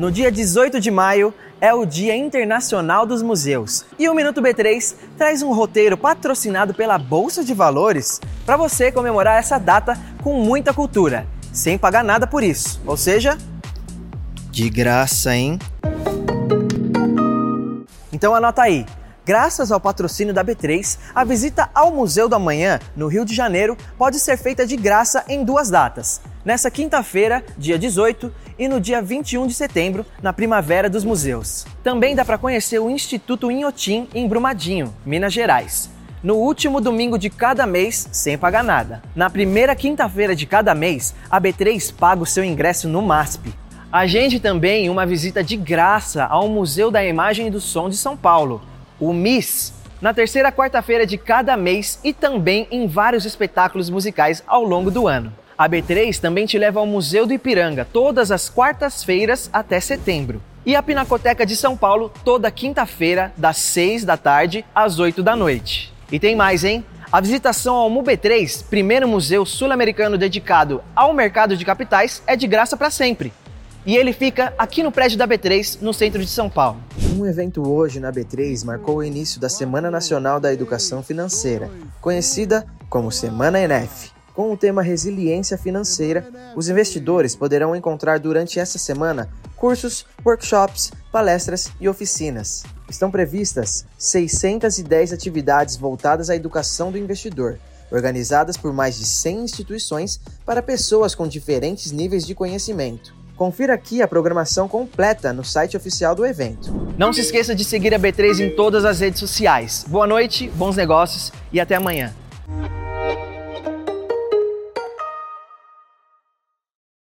No dia 18 de maio é o Dia Internacional dos Museus. E o Minuto B3 traz um roteiro patrocinado pela Bolsa de Valores para você comemorar essa data com muita cultura, sem pagar nada por isso. Ou seja, de graça, hein? Então anota aí. Graças ao patrocínio da B3, a visita ao Museu do Amanhã, no Rio de Janeiro, pode ser feita de graça em duas datas. Nessa quinta-feira, dia 18, e no dia 21 de setembro, na Primavera dos Museus. Também dá para conhecer o Instituto Inhotim em Brumadinho, Minas Gerais. No último domingo de cada mês, sem pagar nada. Na primeira quinta-feira de cada mês, a B3 paga o seu ingresso no MASP. Agende também uma visita de graça ao Museu da Imagem e do Som de São Paulo, o MIS, na terceira quarta-feira de cada mês e também em vários espetáculos musicais ao longo do ano. A B3 também te leva ao Museu do Ipiranga todas as quartas-feiras até setembro. E a Pinacoteca de São Paulo toda quinta-feira, das 6 da tarde às 8 da noite. E tem mais, hein? A visitação ao MUB3, primeiro museu sul-americano dedicado ao mercado de capitais, é de graça para sempre. E ele fica aqui no prédio da B3, no centro de São Paulo. Um evento hoje na B3 marcou o início da Semana Nacional da Educação Financeira, conhecida como Semana ENEF. Com o tema Resiliência Financeira, os investidores poderão encontrar durante essa semana cursos, workshops, palestras e oficinas. Estão previstas 610 atividades voltadas à educação do investidor, organizadas por mais de 100 instituições para pessoas com diferentes níveis de conhecimento. Confira aqui a programação completa no site oficial do evento. Não se esqueça de seguir a B3 em todas as redes sociais. Boa noite, bons negócios e até amanhã.